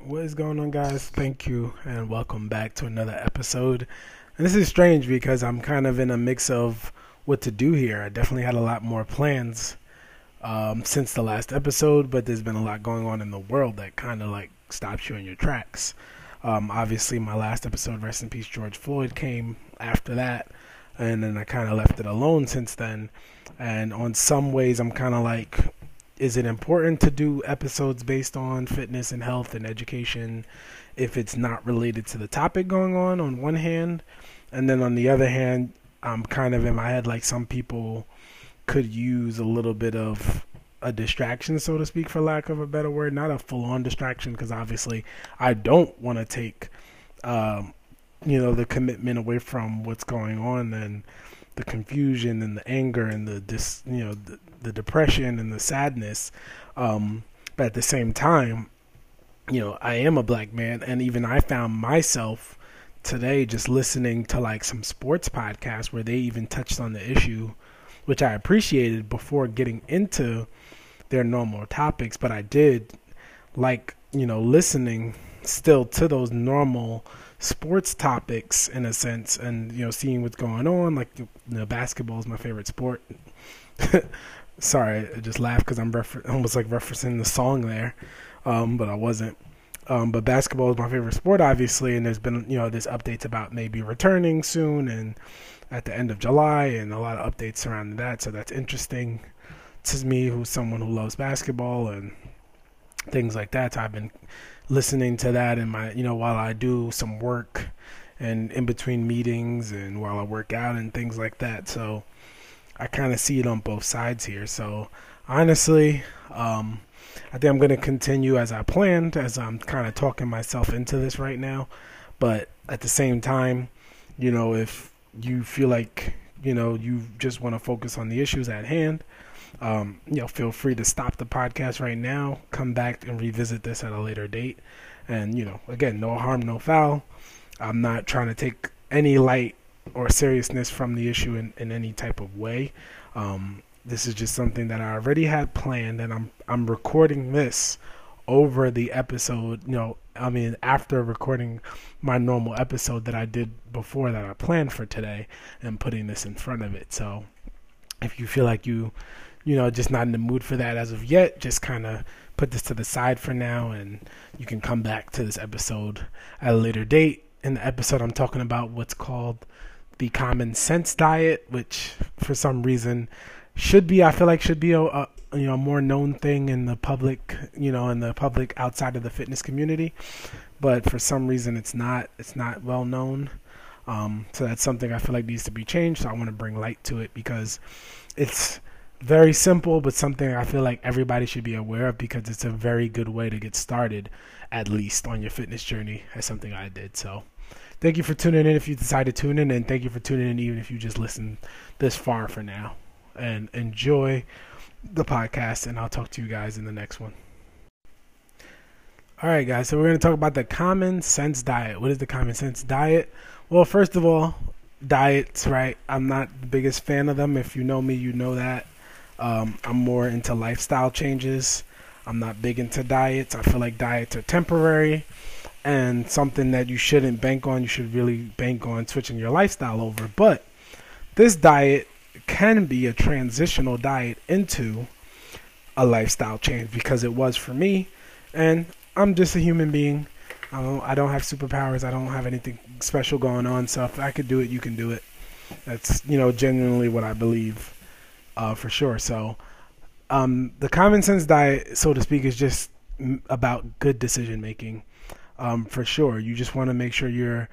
What is going on, guys? Thank you and welcome back to another episode. And this is strange because I'm kind of in a mix of what to do here. I definitely had a lot more plans um, since the last episode, but there's been a lot going on in the world that kind of like stops you in your tracks. Um, obviously, my last episode, Rest in Peace, George Floyd, came after that, and then I kind of left it alone since then. And on some ways, I'm kind of like, is it important to do episodes based on fitness and health and education if it's not related to the topic going on, on one hand? And then on the other hand, I'm kind of in my head like some people could use a little bit of a distraction, so to speak, for lack of a better word. Not a full on distraction, because obviously I don't want to take, um, you know, the commitment away from what's going on and the confusion and the anger and the dis, you know, the, the depression and the sadness. Um, but at the same time, you know, I am a black man, and even I found myself today just listening to like some sports podcasts where they even touched on the issue, which I appreciated before getting into their normal topics. But I did like, you know, listening still to those normal sports topics in a sense and you know seeing what's going on like you know basketball is my favorite sport sorry i just laughed because i'm refer- almost like referencing the song there um, but i wasn't um, but basketball is my favorite sport obviously and there's been you know there's updates about maybe returning soon and at the end of july and a lot of updates surrounding that so that's interesting to me who's someone who loves basketball and things like that so i've been listening to that in my you know while I do some work and in between meetings and while I work out and things like that. So I kind of see it on both sides here. So honestly, um, I think I'm going to continue as I planned, as I'm kind of talking myself into this right now. But at the same time, you know, if you feel like you know you just want to focus on the issues at hand, um, you know, feel free to stop the podcast right now, come back and revisit this at a later date. And, you know, again, no harm, no foul. I'm not trying to take any light or seriousness from the issue in, in any type of way. Um, this is just something that I already had planned, and I'm I'm recording this over the episode. You know, I mean, after recording my normal episode that I did before that I planned for today, and putting this in front of it. So, if you feel like you you know, just not in the mood for that as of yet. Just kind of put this to the side for now, and you can come back to this episode at a later date. In the episode, I'm talking about what's called the common sense diet, which for some reason should be, I feel like, should be a, a you know more known thing in the public, you know, in the public outside of the fitness community, but for some reason it's not. It's not well known. Um, so that's something I feel like needs to be changed. So I want to bring light to it because it's very simple, but something I feel like everybody should be aware of because it's a very good way to get started, at least on your fitness journey. As something I did. So, thank you for tuning in if you decide to tune in, and thank you for tuning in even if you just listen this far for now. And enjoy the podcast, and I'll talk to you guys in the next one. All right, guys. So we're going to talk about the common sense diet. What is the common sense diet? Well, first of all, diets, right? I'm not the biggest fan of them. If you know me, you know that. Um, I'm more into lifestyle changes. I'm not big into diets. I feel like diets are temporary and something that you shouldn't bank on. You should really bank on switching your lifestyle over. But this diet can be a transitional diet into a lifestyle change because it was for me. And I'm just a human being. I don't, I don't have superpowers. I don't have anything special going on. So if I could do it, you can do it. That's, you know, genuinely what I believe uh, for sure. So, um, the common sense diet, so to speak, is just about good decision making. Um, for sure, you just want to make sure you're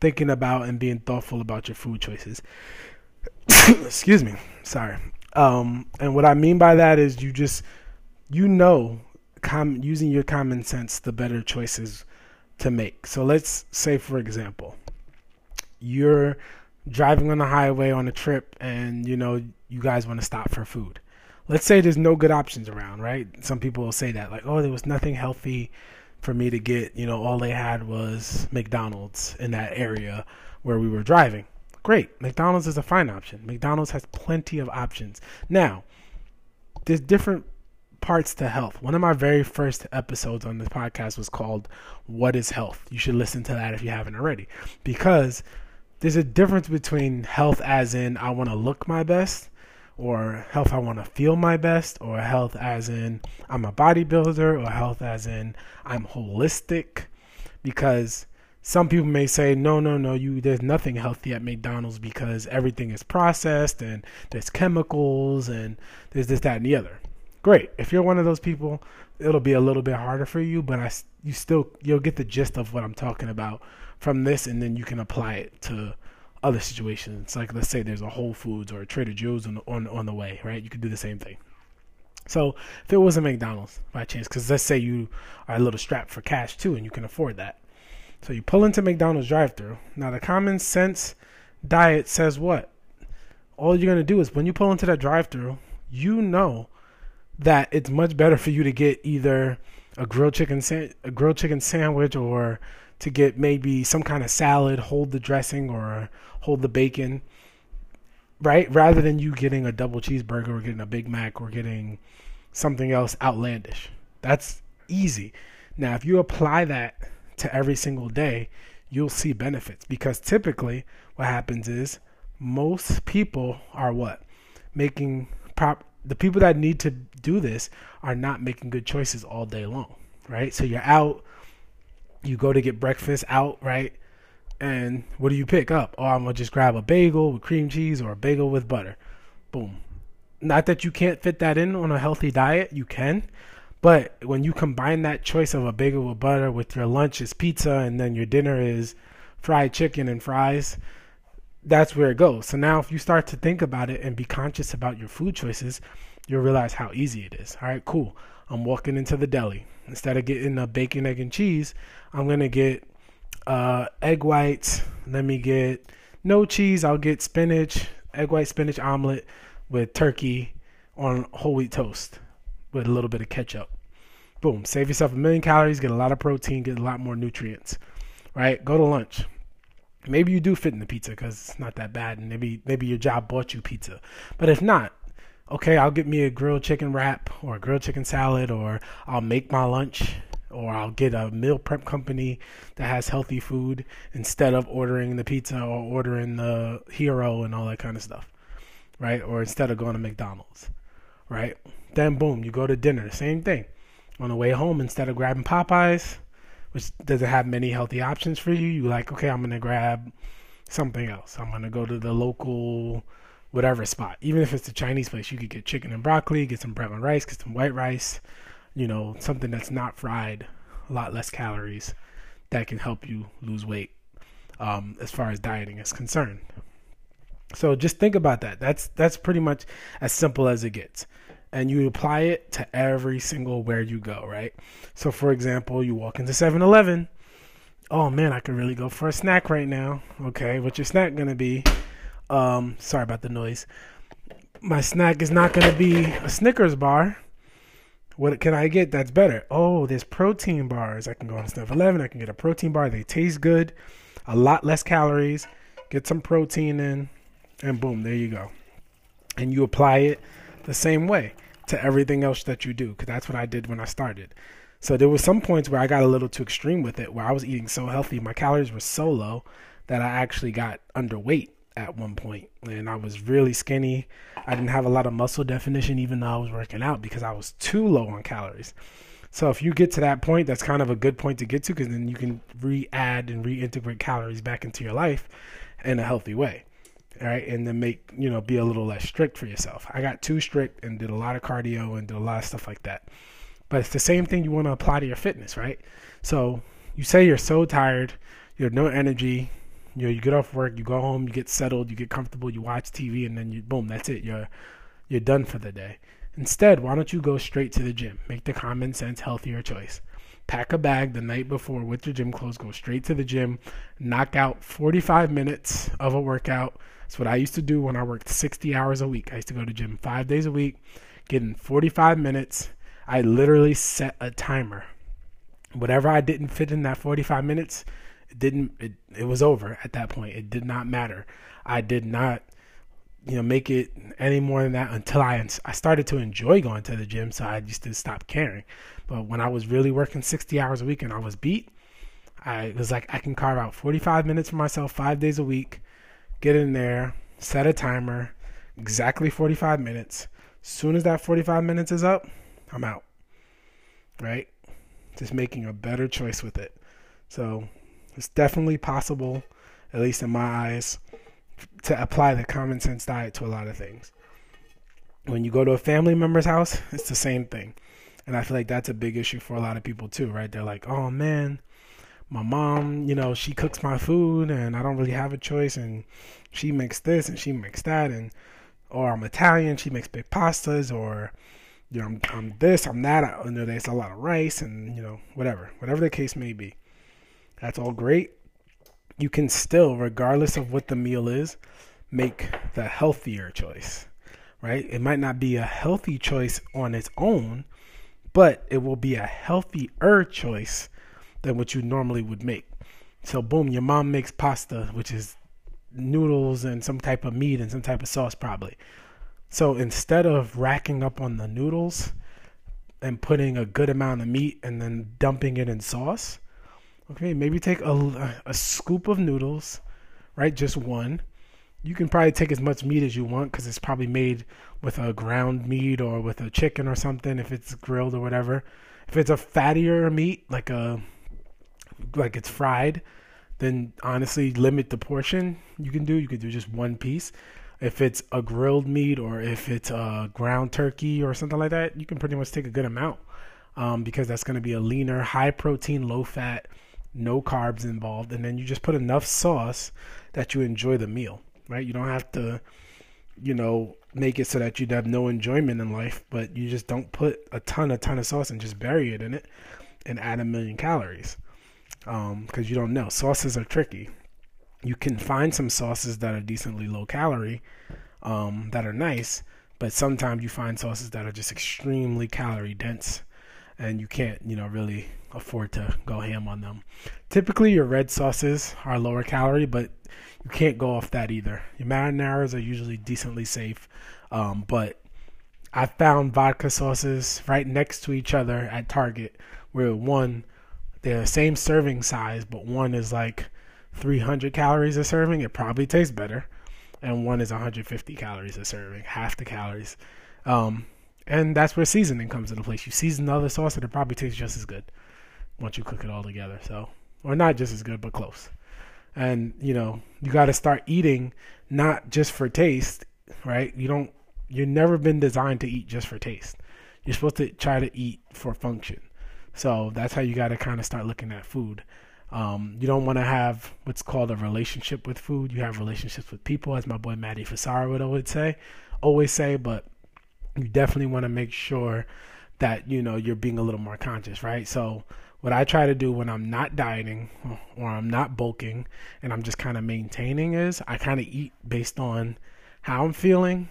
thinking about and being thoughtful about your food choices. Excuse me, sorry. Um, and what I mean by that is you just you know, com- using your common sense, the better choices to make. So let's say, for example, you're driving on the highway on a trip, and you know you guys want to stop for food. Let's say there's no good options around, right? Some people will say that, like, oh, there was nothing healthy for me to get. You know, all they had was McDonald's in that area where we were driving. Great. McDonald's is a fine option. McDonald's has plenty of options. Now, there's different parts to health. One of my very first episodes on this podcast was called What is Health? You should listen to that if you haven't already. Because there's a difference between health as in I want to look my best or health I want to feel my best or health as in I'm a bodybuilder or health as in I'm holistic. Because some people may say no no no you there's nothing healthy at McDonald's because everything is processed and there's chemicals and there's this that and the other. Great. If you're one of those people it'll be a little bit harder for you but I you still you'll get the gist of what I'm talking about from this and then you can apply it to other situations. Like let's say there's a Whole Foods or a Trader Joe's on on on the way, right? You could do the same thing. So if it was a McDonald's by chance, because let's say you are a little strapped for cash too, and you can afford that, so you pull into McDonald's drive-through. Now the common sense diet says what? All you're gonna do is when you pull into that drive-through, you know that it's much better for you to get either a grilled chicken sa- a grilled chicken sandwich or to get maybe some kind of salad, hold the dressing or hold the bacon, right? Rather than you getting a double cheeseburger or getting a Big Mac or getting something else outlandish. That's easy. Now, if you apply that to every single day, you'll see benefits because typically what happens is most people are what? Making prop the people that need to do this are not making good choices all day long, right? So you're out you go to get breakfast out, right? And what do you pick up? Oh, I'm gonna just grab a bagel with cream cheese or a bagel with butter. Boom. Not that you can't fit that in on a healthy diet, you can. But when you combine that choice of a bagel with butter with your lunch is pizza and then your dinner is fried chicken and fries, that's where it goes. So now if you start to think about it and be conscious about your food choices, you'll realize how easy it is. All right, cool. I'm walking into the deli. Instead of getting a bacon, egg, and cheese, I'm gonna get uh, egg whites. Let me get no cheese. I'll get spinach, egg white spinach omelet with turkey on whole wheat toast with a little bit of ketchup. Boom. Save yourself a million calories, get a lot of protein, get a lot more nutrients. Right? Go to lunch. Maybe you do fit in the pizza because it's not that bad, and maybe maybe your job bought you pizza. But if not, okay, I'll get me a grilled chicken wrap or a grilled chicken salad, or I'll make my lunch, or I'll get a meal prep company that has healthy food instead of ordering the pizza or ordering the hero and all that kind of stuff, right? Or instead of going to McDonald's, right? Then boom, you go to dinner, same thing. On the way home, instead of grabbing Popeyes, which doesn't have many healthy options for you, you like, okay, I'm gonna grab something else. I'm gonna go to the local whatever spot. Even if it's a Chinese place, you could get chicken and broccoli, get some brown rice, get some white rice, you know, something that's not fried, a lot less calories that can help you lose weight um, as far as dieting is concerned. So just think about that. That's that's pretty much as simple as it gets. And you apply it to every single where you go, right? So for example, you walk into 7-Eleven. Oh man, I could really go for a snack right now. Okay, what's your snack gonna be? Um, sorry about the noise. My snack is not going to be a Snickers bar. What can I get that's better? Oh, there's protein bars. I can go on 7 Eleven. I can get a protein bar. They taste good, a lot less calories. Get some protein in, and boom, there you go. And you apply it the same way to everything else that you do, because that's what I did when I started. So there was some points where I got a little too extreme with it, where I was eating so healthy, my calories were so low that I actually got underweight at one point and I was really skinny. I didn't have a lot of muscle definition even though I was working out because I was too low on calories. So if you get to that point, that's kind of a good point to get to because then you can re-add and reintegrate calories back into your life in a healthy way. All right, and then make you know be a little less strict for yourself. I got too strict and did a lot of cardio and did a lot of stuff like that. But it's the same thing you want to apply to your fitness, right? So you say you're so tired, you have no energy, you know, you get off work, you go home, you get settled, you get comfortable, you watch TV, and then you boom, that's it. You're you're done for the day. Instead, why don't you go straight to the gym? Make the common sense healthier choice. Pack a bag the night before with your gym clothes, go straight to the gym, knock out 45 minutes of a workout. That's what I used to do when I worked 60 hours a week. I used to go to gym 5 days a week, getting 45 minutes. I literally set a timer. Whatever I didn't fit in that 45 minutes, it didn't it, it was over at that point. It did not matter. I did not you know make it any more than that until I I started to enjoy going to the gym. So I just to stop caring. But when I was really working 60 hours a week and I was beat, I was like, I can carve out 45 minutes for myself five days a week, get in there, set a timer, exactly 45 minutes. As soon as that 45 minutes is up, I'm out. Right? Just making a better choice with it. So it's definitely possible, at least in my eyes, to apply the common sense diet to a lot of things. When you go to a family member's house, it's the same thing. And I feel like that's a big issue for a lot of people too, right? They're like, oh man, my mom, you know, she cooks my food and I don't really have a choice and she makes this and she makes that and or I'm Italian, she makes big pastas or you know, I'm, I'm this, I'm that. I know there's a lot of rice and, you know, whatever, whatever the case may be. That's all great. You can still, regardless of what the meal is, make the healthier choice, right? It might not be a healthy choice on its own, but it will be a healthier choice than what you normally would make. So, boom, your mom makes pasta, which is noodles and some type of meat and some type of sauce, probably. So, instead of racking up on the noodles and putting a good amount of meat and then dumping it in sauce, okay, maybe take a, a scoop of noodles, right? Just one. You can probably take as much meat as you want because it's probably made with a ground meat or with a chicken or something if it's grilled or whatever. If it's a fattier meat, like a like it's fried, then honestly limit the portion you can do. You could do just one piece. If it's a grilled meat or if it's a ground turkey or something like that, you can pretty much take a good amount um, because that's going to be a leaner, high protein, low fat, no carbs involved, and then you just put enough sauce that you enjoy the meal. Right? You don't have to, you know, make it so that you'd have no enjoyment in life, but you just don't put a ton, a ton of sauce and just bury it in it and add a million calories because um, you don't know. Sauces are tricky. You can find some sauces that are decently low calorie, um, that are nice, but sometimes you find sauces that are just extremely calorie dense, and you can't, you know, really afford to go ham on them. Typically, your red sauces are lower calorie, but you can't go off that either. Your marinaras are usually decently safe, um, but I found vodka sauces right next to each other at Target where one they're the same serving size, but one is like 300 calories a serving. It probably tastes better, and one is 150 calories a serving, half the calories. Um, and that's where seasoning comes into place. You season the other sauce, and it probably tastes just as good once you cook it all together. So, or not just as good, but close. And you know, you got to start eating not just for taste, right? You don't. You've never been designed to eat just for taste. You're supposed to try to eat for function. So that's how you got to kind of start looking at food. Um, you don't want to have what's called a relationship with food. You have relationships with people, as my boy Maddie Fasara would always say, always say. But you definitely want to make sure that you know you're being a little more conscious, right? So what I try to do when I'm not dieting or I'm not bulking and I'm just kind of maintaining is I kind of eat based on how I'm feeling,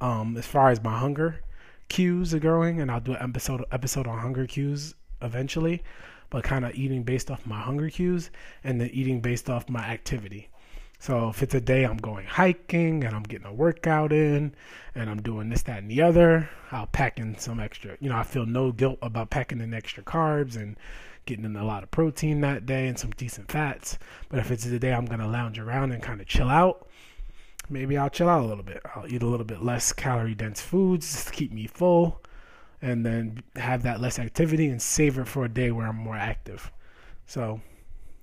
um, as far as my hunger cues are going, and I'll do an episode episode on hunger cues eventually, but kind of eating based off my hunger cues and then eating based off my activity. So if it's a day I'm going hiking and I'm getting a workout in and I'm doing this, that, and the other, I'll pack in some extra. You know, I feel no guilt about packing in extra carbs and getting in a lot of protein that day and some decent fats. But if it's the day I'm going to lounge around and kind of chill out, maybe I'll chill out a little bit. I'll eat a little bit less calorie dense foods to keep me full and then have that less activity and save it for a day where I'm more active. So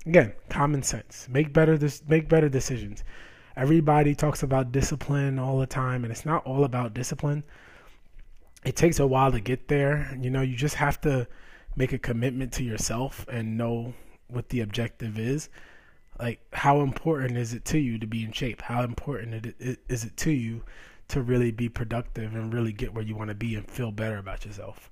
again, common sense. Make better this make better decisions. Everybody talks about discipline all the time and it's not all about discipline. It takes a while to get there. You know, you just have to make a commitment to yourself and know what the objective is. Like how important is it to you to be in shape? How important is it to you to really be productive and really get where you want to be and feel better about yourself.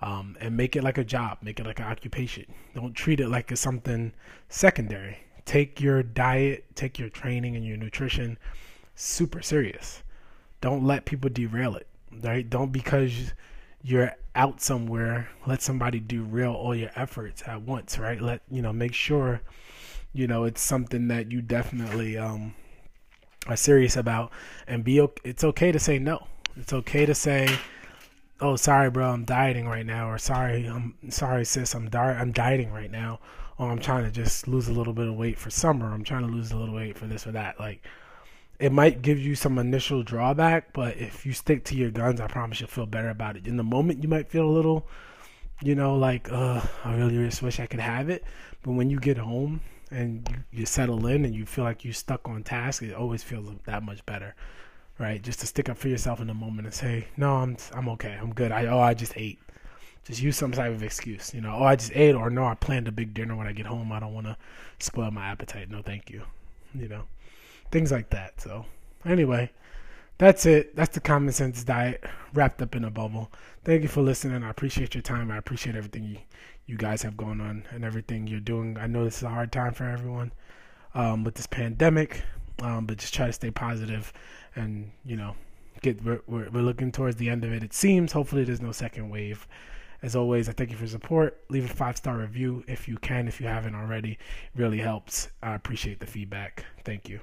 Um, and make it like a job, make it like an occupation. Don't treat it like it's something secondary. Take your diet, take your training and your nutrition super serious. Don't let people derail it. Right? Don't because you're out somewhere, let somebody derail all your efforts at once, right? Let you know, make sure, you know, it's something that you definitely um are serious about, and be it's okay to say no. It's okay to say, "Oh, sorry, bro, I'm dieting right now," or "Sorry, I'm sorry, sis, I'm di- I'm dieting right now," or "I'm trying to just lose a little bit of weight for summer. I'm trying to lose a little weight for this or that." Like, it might give you some initial drawback, but if you stick to your guns, I promise you'll feel better about it. In the moment, you might feel a little, you know, like, uh, I really just wish I could have it. But when you get home and you, you settle in and you feel like you're stuck on task, it always feels that much better, right? Just to stick up for yourself in the moment and say, no, I'm I'm okay, I'm good. I oh, I just ate. Just use some type of excuse, you know. Oh, I just ate, or no, I planned a big dinner when I get home. I don't want to spoil my appetite. No, thank you. You know things like that. So, anyway, that's it. That's the common sense diet wrapped up in a bubble. Thank you for listening. I appreciate your time. I appreciate everything you, you guys have going on and everything you're doing. I know this is a hard time for everyone um, with this pandemic, um, but just try to stay positive and, you know, get we're, we're, we're looking towards the end of it. It seems. Hopefully, there's no second wave. As always, I thank you for support. Leave a five star review if you can, if you haven't already. It really helps. I appreciate the feedback. Thank you.